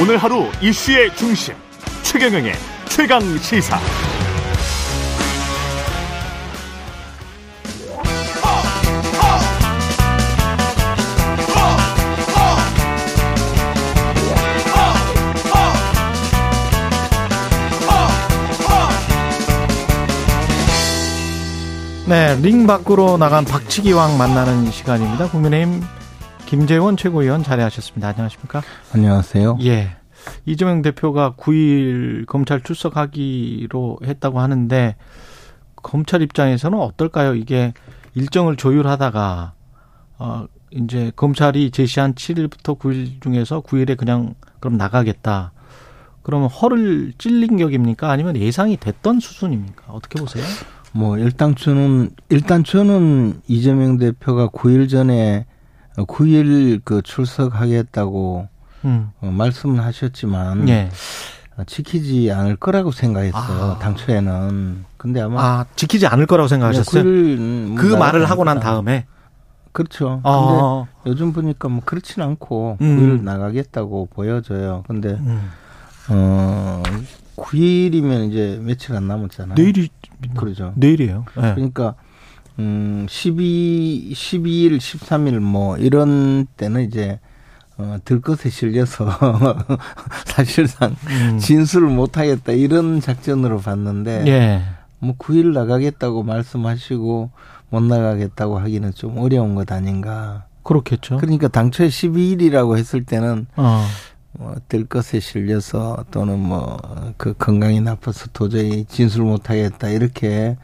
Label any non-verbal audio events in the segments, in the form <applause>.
오늘 하루 이슈의 중심 최경영의 최강 시사. 네, 링 밖으로 나간 박치기왕 만나는 시간입니다. 국민의힘 김재원 최고위원 자리하셨습니다. 안녕하십니까? 안녕하세요. 예. 이재명 대표가 9일 검찰 출석하기로 했다고 하는데 검찰 입장에서는 어떨까요? 이게 일정을 조율하다가 어 이제 검찰이 제시한 7일부터 9일 중에서 9일에 그냥 그럼 나가겠다. 그러면 허를 찔린 격입니까? 아니면 예상이 됐던 수순입니까? 어떻게 보세요? 뭐 일단 저는 일단 저는 이재명 대표가 9일 전에 9일 그 출석하겠다고 음. 어, 말씀을 하셨지만 예. 지키지 않을 거라고 생각했어요. 아. 당초에는. 근데 아마 아, 지키지 않을 거라고 생각하셨어요. 그, 그 말을 하고 난 다음에 그렇죠. 아. 근데 요즘 보니까 뭐 그렇진 않고 음. 9일 나가겠다고 보여져요. 근데 음. 어 9일이면 이제 며칠 안 남았잖아요. 내일이 그러죠. 내일이에요. 네. 그러니까 음 12, 12일, 13일 뭐 이런 때는 이제 어, 들것에 실려서 <laughs> 사실상 음. 진술을 못 하겠다 이런 작전으로 봤는데 예. 뭐 9일 나가겠다고 말씀하시고 못 나가겠다고 하기는 좀 어려운 것 아닌가. 그렇겠죠. 그러니까 당초에 12일이라고 했을 때는 어. 뭐들 것에 실려서 또는 뭐 그 건강이 나빠서 도저히 진술 못 하겠다 이렇게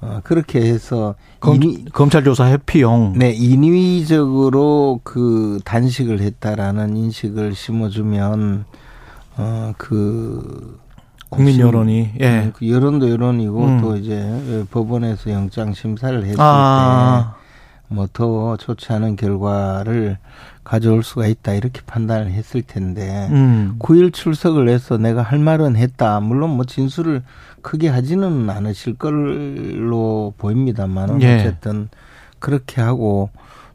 어 그렇게 해서 검, 인위, 검찰 조사 회피용 네 인위적으로 그 단식을 했다라는 인식을 심어주면 어그 국민 여론이 예 네, 그 여론도 여론이고 음. 또 이제 법원에서 영장 심사를 했을 아. 때 뭐더 좋지 않은 결과를 가져올 수가 있다 이렇게 판단을 했을 텐데 음. 9일 출석을 해서 내가 할 말은 했다. 물론 뭐 진술을 크게 하지는 않으실 걸로 보입니다만 예. 어쨌든 그렇게 하고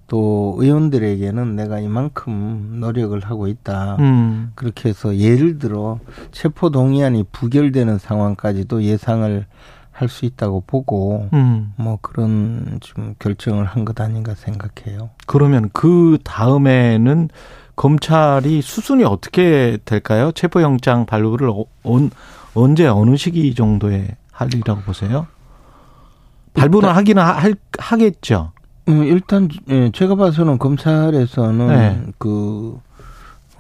또 의원들에게는 내가 이만큼 노력을 하고 있다. 음. 그렇게 해서 예를 들어 체포 동의안이 부결되는 상황까지도 예상을 할 수 있다고 보고 음. 뭐 그런 좀 결정을 한 것 아닌가 생각해요. 그러면 그 다음에는 검찰이 수순이 어떻게 될까요? 체포영장 발부를 언, 언제 어느 시기 정도에 할리라고 보세요? 발부는 하기는 할, 하겠죠. 음, 일단 예, 제가 봐서는 검찰에서는 네. 그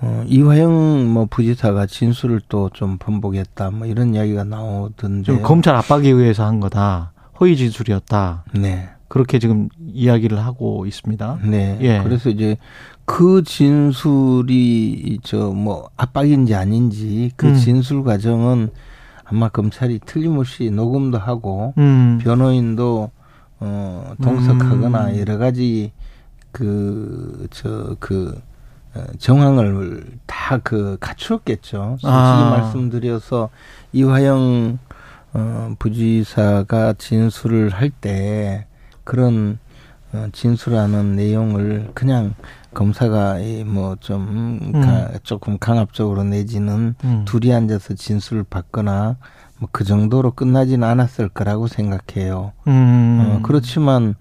어, 이화영 뭐 부지사가 진술을 또 좀 번복했다 뭐 이런 이야기가 나오던데 검찰 압박에 의해서 한 거다 허위 진술이었다. 네. 그렇게 지금 이야기를 하고 있습니다. 네. 예. 그래서 이제 그 진술이 저 뭐 압박인지 아닌지 그 음. 진술 과정은 아마 검찰이 틀림없이 녹음도 하고 음. 변호인도 어 동석하거나 음. 여러 가지 그 저그 그 어, 정황을 다 그 갖추었겠죠. 솔직히 아. 말씀드려서 이화영 어, 부지사가 진술을 할 때 그런 어, 진술하는 내용을 그냥 검사가 뭐좀 음. 조금 강압적으로 내지는 음. 둘이 앉아서 진술을 받거나 뭐 그 정도로 끝나지는 않았을 거라고 생각해요. 음. 어, 그렇지만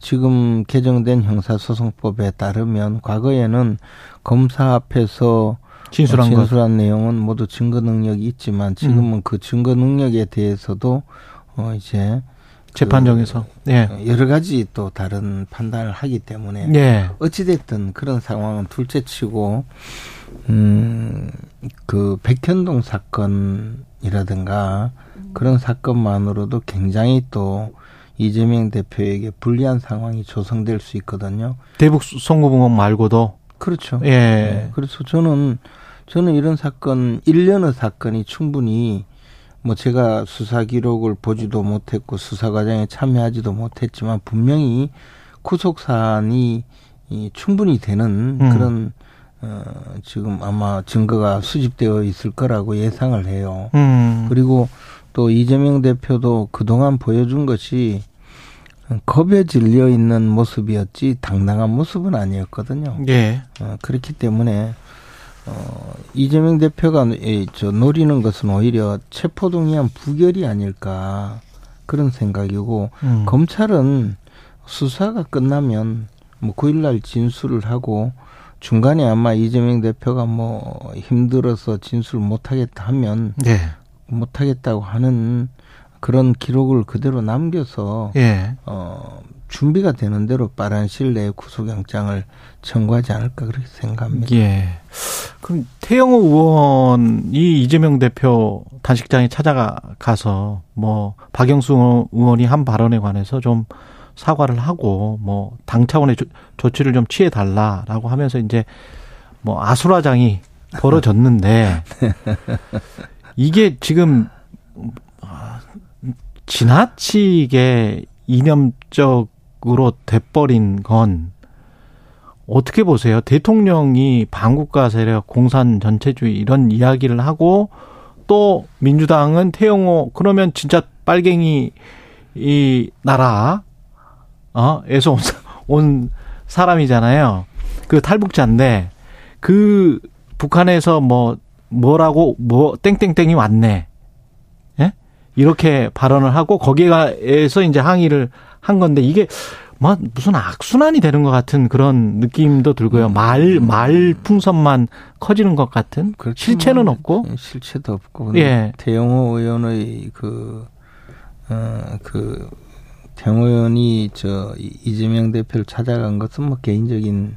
지금 개정된 형사소송법에 따르면 과거에는 검사 앞에서 진술한, 진술한 내용은 모두 증거 능력이 있지만 지금은 음. 그 증거 능력에 대해서도 어 이제 재판정에서 그 예. 여러 가지 또 다른 판단을 하기 때문에 예. 어찌 됐든 그런 상황은 둘째치고 음그 백현동 사건이라든가 그런 사건만으로도 굉장히 또 이재명 대표에게 불리한 상황이 조성될 수 있거든요. 대북 송고봉업 말고도 그렇죠. 예. 네. 그래서 저는 저는 이런 사건 일련의 사건이 충분히 뭐 제가 수사 기록을 보지도 못했고 수사 과정에 참여하지도 못했지만 분명히 구속 사안이 이 충분히 되는 음. 그런 어 지금 아마 증거가 수집되어 있을 거라고 예상을 해요. 음. 그리고 또 이재명 대표도 그동안 보여준 것이 겁에 질려 있는 모습이었지 당당한 모습은 아니었거든요. 예. 어, 그렇기 때문에 어, 이재명 대표가 저 노리는 것은 오히려 체포동의안 부결이 아닐까 그런 생각이고 음. 검찰은 수사가 끝나면 뭐 9일날 진술을 하고 중간에 아마 이재명 대표가 뭐 힘들어서 진술 못하겠다 하면 네. 못하겠다고 하는 그런 기록을 그대로 남겨서 예. 어 준비가 되는 대로 빠른 시일 내에 구속영장을 청구하지 않을까 그렇게 생각합니다. 예. 그럼 태영호 의원이 이재명 대표 단식장에 찾아가서 뭐 박영수 의원이 한 발언에 관해서 좀 사과를 하고 뭐 당 차원의 조, 치를좀 취해 달라라고 하면서 이제 뭐 아수라장이 벌어졌는데 <laughs> 이게 지금 지나치게 이념적으로 돼버린 건 어떻게 보세요? 대통령이 반국가 세력, 공산 전체주의 이런 이야기를 하고 또 민주당은 태영호 그러면 진짜 빨갱이 이 나라 어에서 온, 온 사람이잖아요. 그 탈북자인데 그 북한에서 뭐 뭐라고 뭐 땡땡땡이 왔네. 예? 이렇게 발언을 하고 거기에서 이제 항의를 한 건데 이게 뭐 무슨 악순환이 되는 것 같은 그런 느낌도 들고요. 말, 말 풍선만 커지는 것 같은. 실체는 없고. 실체도 없고. 예. 대영호 의원의 그, 어, 그, 대영호 의원이 저 이재명 대표를 찾아간 것은 뭐 개인적인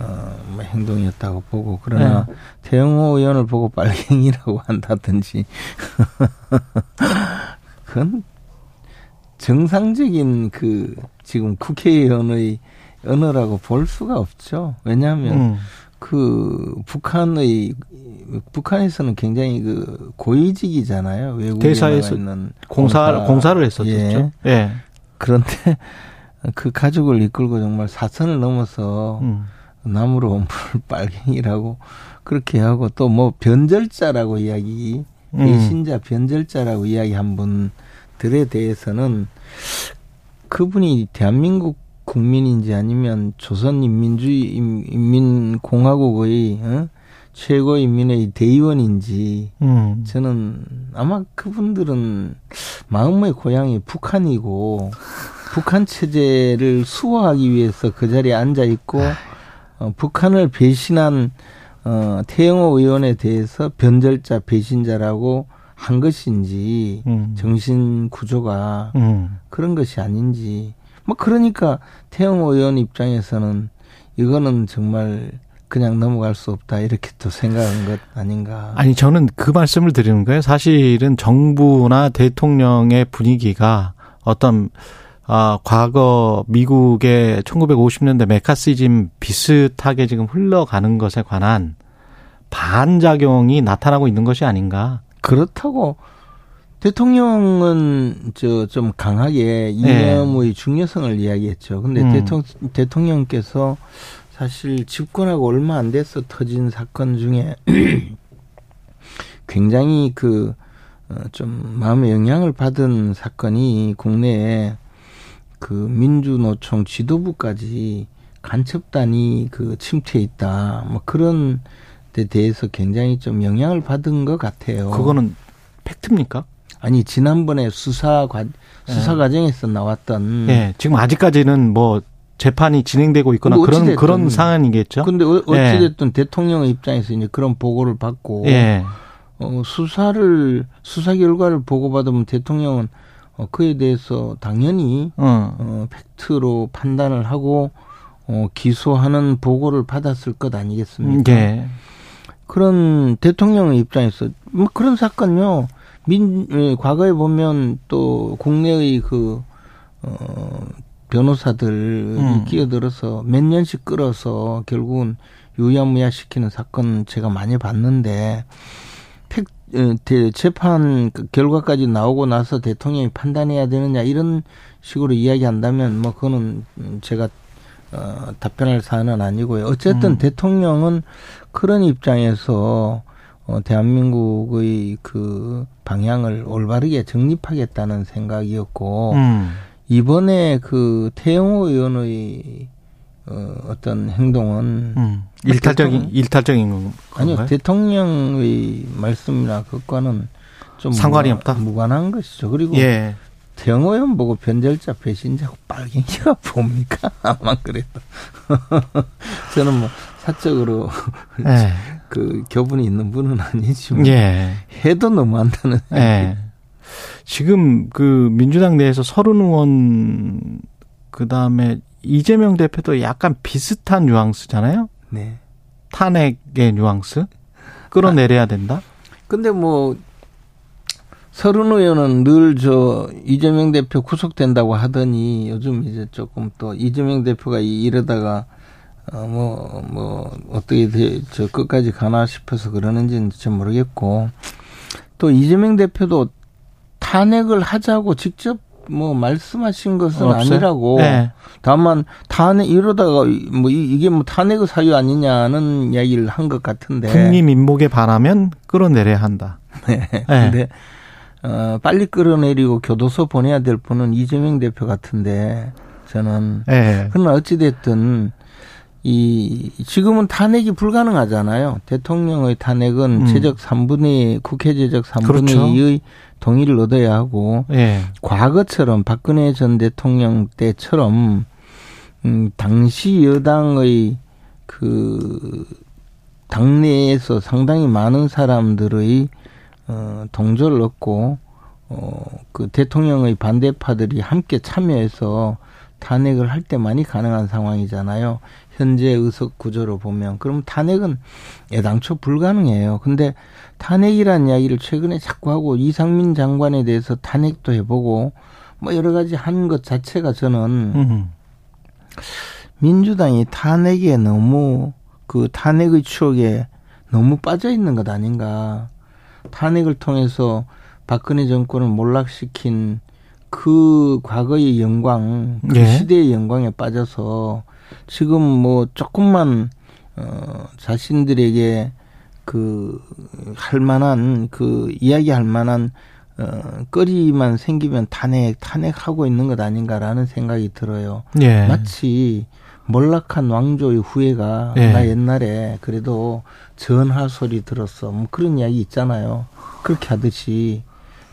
어, 뭐 행동이었다고 보고 그러나 네. 대영호 의원을 보고 빨갱이라고 <laughs> 한다든지 그건 정상적인 그 지금 국회의원의 언어라고 볼 수가 없죠. 왜냐하면 음. 그 북한의 북한에서는 굉장히 그 고위직이잖아요. 외국에 대사에서 있는 공사, 공사 공사를 했었죠. 예. 예. 그런데 그 가족을 이끌고 정말 사선을 넘어서 음. 나무로 <laughs> 온불 빨갱이라고 그렇게 하고 또 뭐 변절자라고 이야기 음. 배신자 변절자라고 이야기한 분들에 대해서는 그분이 대한민국 국민인지 아니면 조선인민주의 인민공화국의 어? 최고인민의 대의원인지 음. 저는 아마 그분들은 마음의 고향이 북한이고 <laughs> 북한 체제를 수호하기 위해서 그 자리에 앉아 있고 어, 북한을 배신한 어, 태영호 의원에 대해서 변절자 배신자라고 한 것인지 음. 정신 구조가 음. 그런 것이 아닌지 뭐 그러니까 태영호 의원 입장에서는 이거는 정말 그냥 넘어갈 수 없다 이렇게 또 생각한 것 아닌가? 아니 저는 그 말씀을 드리는 거예요. 사실은 정부나 대통령의 분위기가 어떤 아, 과거 미국의 1950년대 메카시즘 비슷하게 지금 흘러가는 것에 관한 반작용이 나타나고 있는 것이 아닌가. 그렇다고 대통령은 저 좀 강하게 이념의 네. 중요성을 이야기했죠. 근데 음. 대통령, 대통령께서 사실 집권하고 얼마 안 돼서 터진 사건 중에 <clears throat> 굉장히 그, 어, 좀 마음의 영향을 받은 사건이 국내에 그 민주노총 지도부까지 간첩단이 그 침투해 있다. 뭐 그런 데 대해서 굉장히 좀 영향을 받은 것 같아요. 그거는 팩트입니까? 아니 지난번에 수사 과 수사 네. 과정에서 나왔던 네, 지금 아직까지는 뭐 재판이 진행되고 있거나 뭐 그런 그런 상황이겠죠. 근데 어, 어찌 됐든 네. 대통령의 입장에서 이제 그런 보고를 받고 네. 어, 수사를 수사 결과를 보고받으면 대통령은 어, 그에 대해서 당연히 어. 어, 팩트로 판단을 하고 어, 기소하는 보고를 받았을 것 아니겠습니까? 네. 그런 대통령의 입장에서 뭐 그런 사건요. 민 예, 과거에 보면 또 국내의 그 어, 변호사들이 음. 끼어들어서 몇 년씩 끌어서 결국은 유야무야 시키는 사건 제가 많이 봤는데 어, 재판 그 결과까지 나오고 나서 대통령이 판단해야 되느냐 이런 식으로 이야기한다면 뭐 그거는 제가 어, 답변할 사안은 아니고요. 어쨌든 음. 대통령은 그런 입장에서 어, 대한민국의 그 방향을 올바르게 정립하겠다는 생각이었고 음. 이번에 그 태영호 의원의 어, 어떤 행동은 음. 일탈적인 대통령, 일탈적인 건가요? 아니요 대통령의 말씀이나 그것과는 좀 상관이 없다. 무관한 것이죠. 그리고 예. 대응의원 보고 변절자 배신자고 빨갱이가 <laughs> 뭡니까? 아마 그래도 <laughs> 저는 뭐 사적으로 <laughs> 예. 그 교분이 있는 분은 아니지만 예. 해도 너무한다는. 예. 지금 그 민주당 내에서 서른 의원 그 다음에 이재명 대표도 약간 비슷한 뉘앙스잖아요. 네. 탄핵의 뉘앙스 끌어내려야 된다. 근데 뭐 서른 의원은 늘 저 이재명 대표 구속된다고 하더니 요즘 이제 조금 또 이재명 대표가 이러다가 어뭐뭐 뭐 어떻게 돼, 저 끝까지 가나 싶어서 그러는지는 잘 모르겠고 또 이재명 대표도 탄핵을 하자고 직접 뭐 말씀하신 것은 없어요? 아니라고. 네. 다만 탄핵 이러다가 뭐 이게 뭐 탄핵의 사유 아니냐는 이야기를 한 것 같은데. 국민 민목에 반하면 끌어내려야 한다. 네. 네. 근데 어 빨리 끌어내리고 교도소 보내야 될 분은 이재명 대표 같은데 저는 네. 그러나 어찌 됐든 이 지금은 탄핵이 불가능하잖아요. 대통령의 탄핵은 음. 제적 3분의 국회 제적 3분의 그렇죠. 2의 동의를 얻어야 하고 예. 과거처럼 박근혜 전 대통령 때처럼 음 당시 여당의 그 당내에서 상당히 많은 사람들의 어 동조를 얻고 어그 대통령의 반대파들이 함께 참여해서 탄핵을 할 때만이 가능한 상황이잖아요. 현재 의석 구조로 보면 그럼 탄핵은 애당초 불가능해요. 근데 탄핵이라는 이야기를 최근에 자꾸 하고 이상민 장관에 대해서 탄핵도 해보고 뭐 여러 가지 한 것 자체가 저는 음. 민주당이 탄핵에 너무 그 탄핵의 추억에 너무 빠져 있는 것 아닌가. 탄핵을 통해서 박근혜 정권을 몰락시킨 그 과거의 영광, 그 예. 시대의 영광에 빠져서 지금 뭐 조금만 어 자신들에게 그 할 만한 그 이야기할 만한 어 거리만 생기면 탄핵 탄핵하고 있는 것 아닌가라는 생각이 들어요. 예. 마치 몰락한 왕조의 후예가 예. 나 옛날에 그래도 전하 소리 들었어. 뭐 그런 이야기 있잖아요. 그렇게 하듯이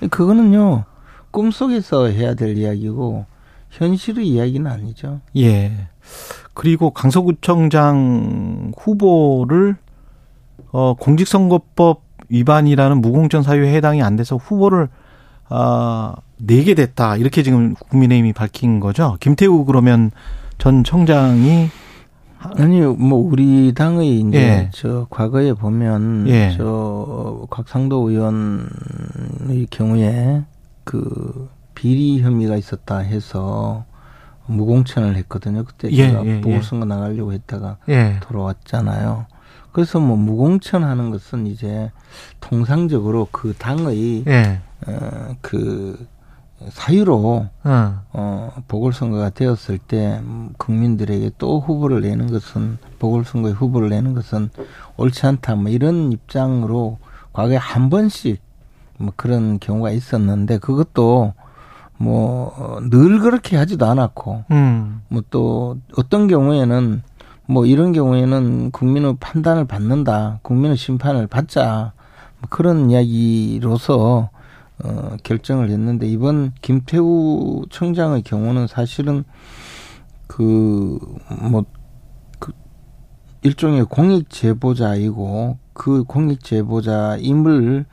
그거는요 꿈속에서 해야 될 이야기고 현실의 이야기는 아니죠. 예. 그리고 강서구청장 후보를 어 공직선거법 위반이라는 무공천 사유에 해당이 안 돼서 후보를 아 내게 됐다 이렇게 지금 국민의힘이 밝힌 거죠. 김태우 그러면 전 청장이 아니요, 뭐 우리 당의 이제 예. 저 과거에 보면 예. 저 곽상도 의원의 경우에 그 비리 혐의가 있었다 해서 무공천을 했거든요. 그때 예, 제가 예, 보궐선거 예. 나가려고 했다가 예. 돌아왔잖아요. 그래서 뭐 무공천 하는 것은 이제 통상적으로 그 당의 예. 어, 그 사유로 어. 어 보궐선거가 되었을 때 국민들에게 또 후보를 내는 것은 보궐선거에 후보를 내는 것은 옳지 않다 뭐 이런 입장으로 과거에 한 번씩 뭐 그런 경우가 있었는데 그것도 뭐 늘 그렇게 하지도 않았고 음. 뭐또 어떤 경우에는 뭐 이런 경우에는 국민의 판단을 받는다 국민의 심판을 받자 뭐 그런 이야기로서 어 결정을 했는데 이번 김태우 청장의 경우는 사실은 그뭐 그 일종의 공익 제보자이고 그 공익 제보자 임을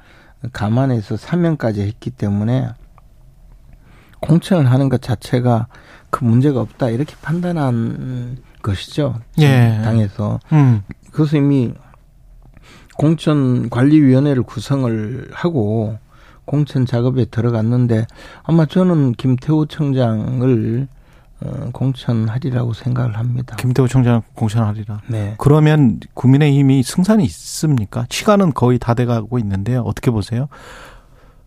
감안해서 사명까지 했기 때문에 공천을 하는 것 자체가 그 문제가 없다 이렇게 판단한 것이죠. 예. 당에서 음. 그래서 이미 공천 관리위원회를 구성을 하고 공천 작업에 들어갔는데 아마 저는 김태우 청장을 어, 공천하리라고 생각을 합니다. 김태우 청장 공천하리라. 네. 그러면 국민의힘이 승산이 있습니까? 시간은 거의 다 돼가고 있는데요. 어떻게 보세요?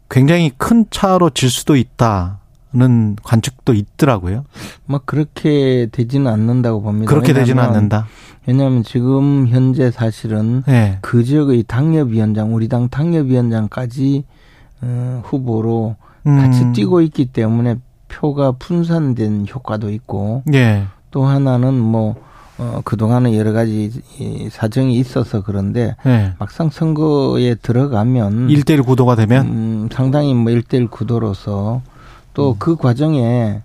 굉장히 큰 차로 질 수도 있다. 는 관측도 있더라고요. 뭐 그렇게 되지는 않는다고 봅니다. 그렇게 되지는 않는다. 왜냐하면 지금 현재 사실은 네. 그 지역의 당협위원장, 우리 당 당협위원장까지 어, 후보로 음. 같이 뛰고 있기 때문에 표가 분산된 효과도 있고 네. 또 하나는 뭐 어, 그동안은 여러 가지 이 사정이 있어서 그런데 네. 막상 선거에 들어가면 일대일 구도가 되면 음, 상당히 뭐일대일 구도로서 또그 음. 과정에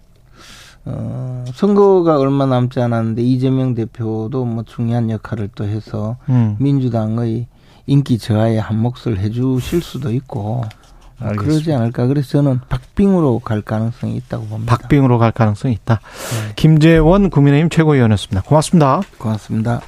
어, 선거가 얼마 남지 않았는데 이재명 대표도 뭐 중요한 역할을 또 해서 음. 민주당의 인기 저하에 한 몫을 해 주실 수도 있고 알겠습니다. 그러지 않을까. 그래서 저는 박빙으로 갈 가능성이 있다고 봅니다. 박빙으로 갈 가능성이 있다. 네. 김재원 국민의힘 최고위원이었습니다. 고맙습니다. 고맙습니다.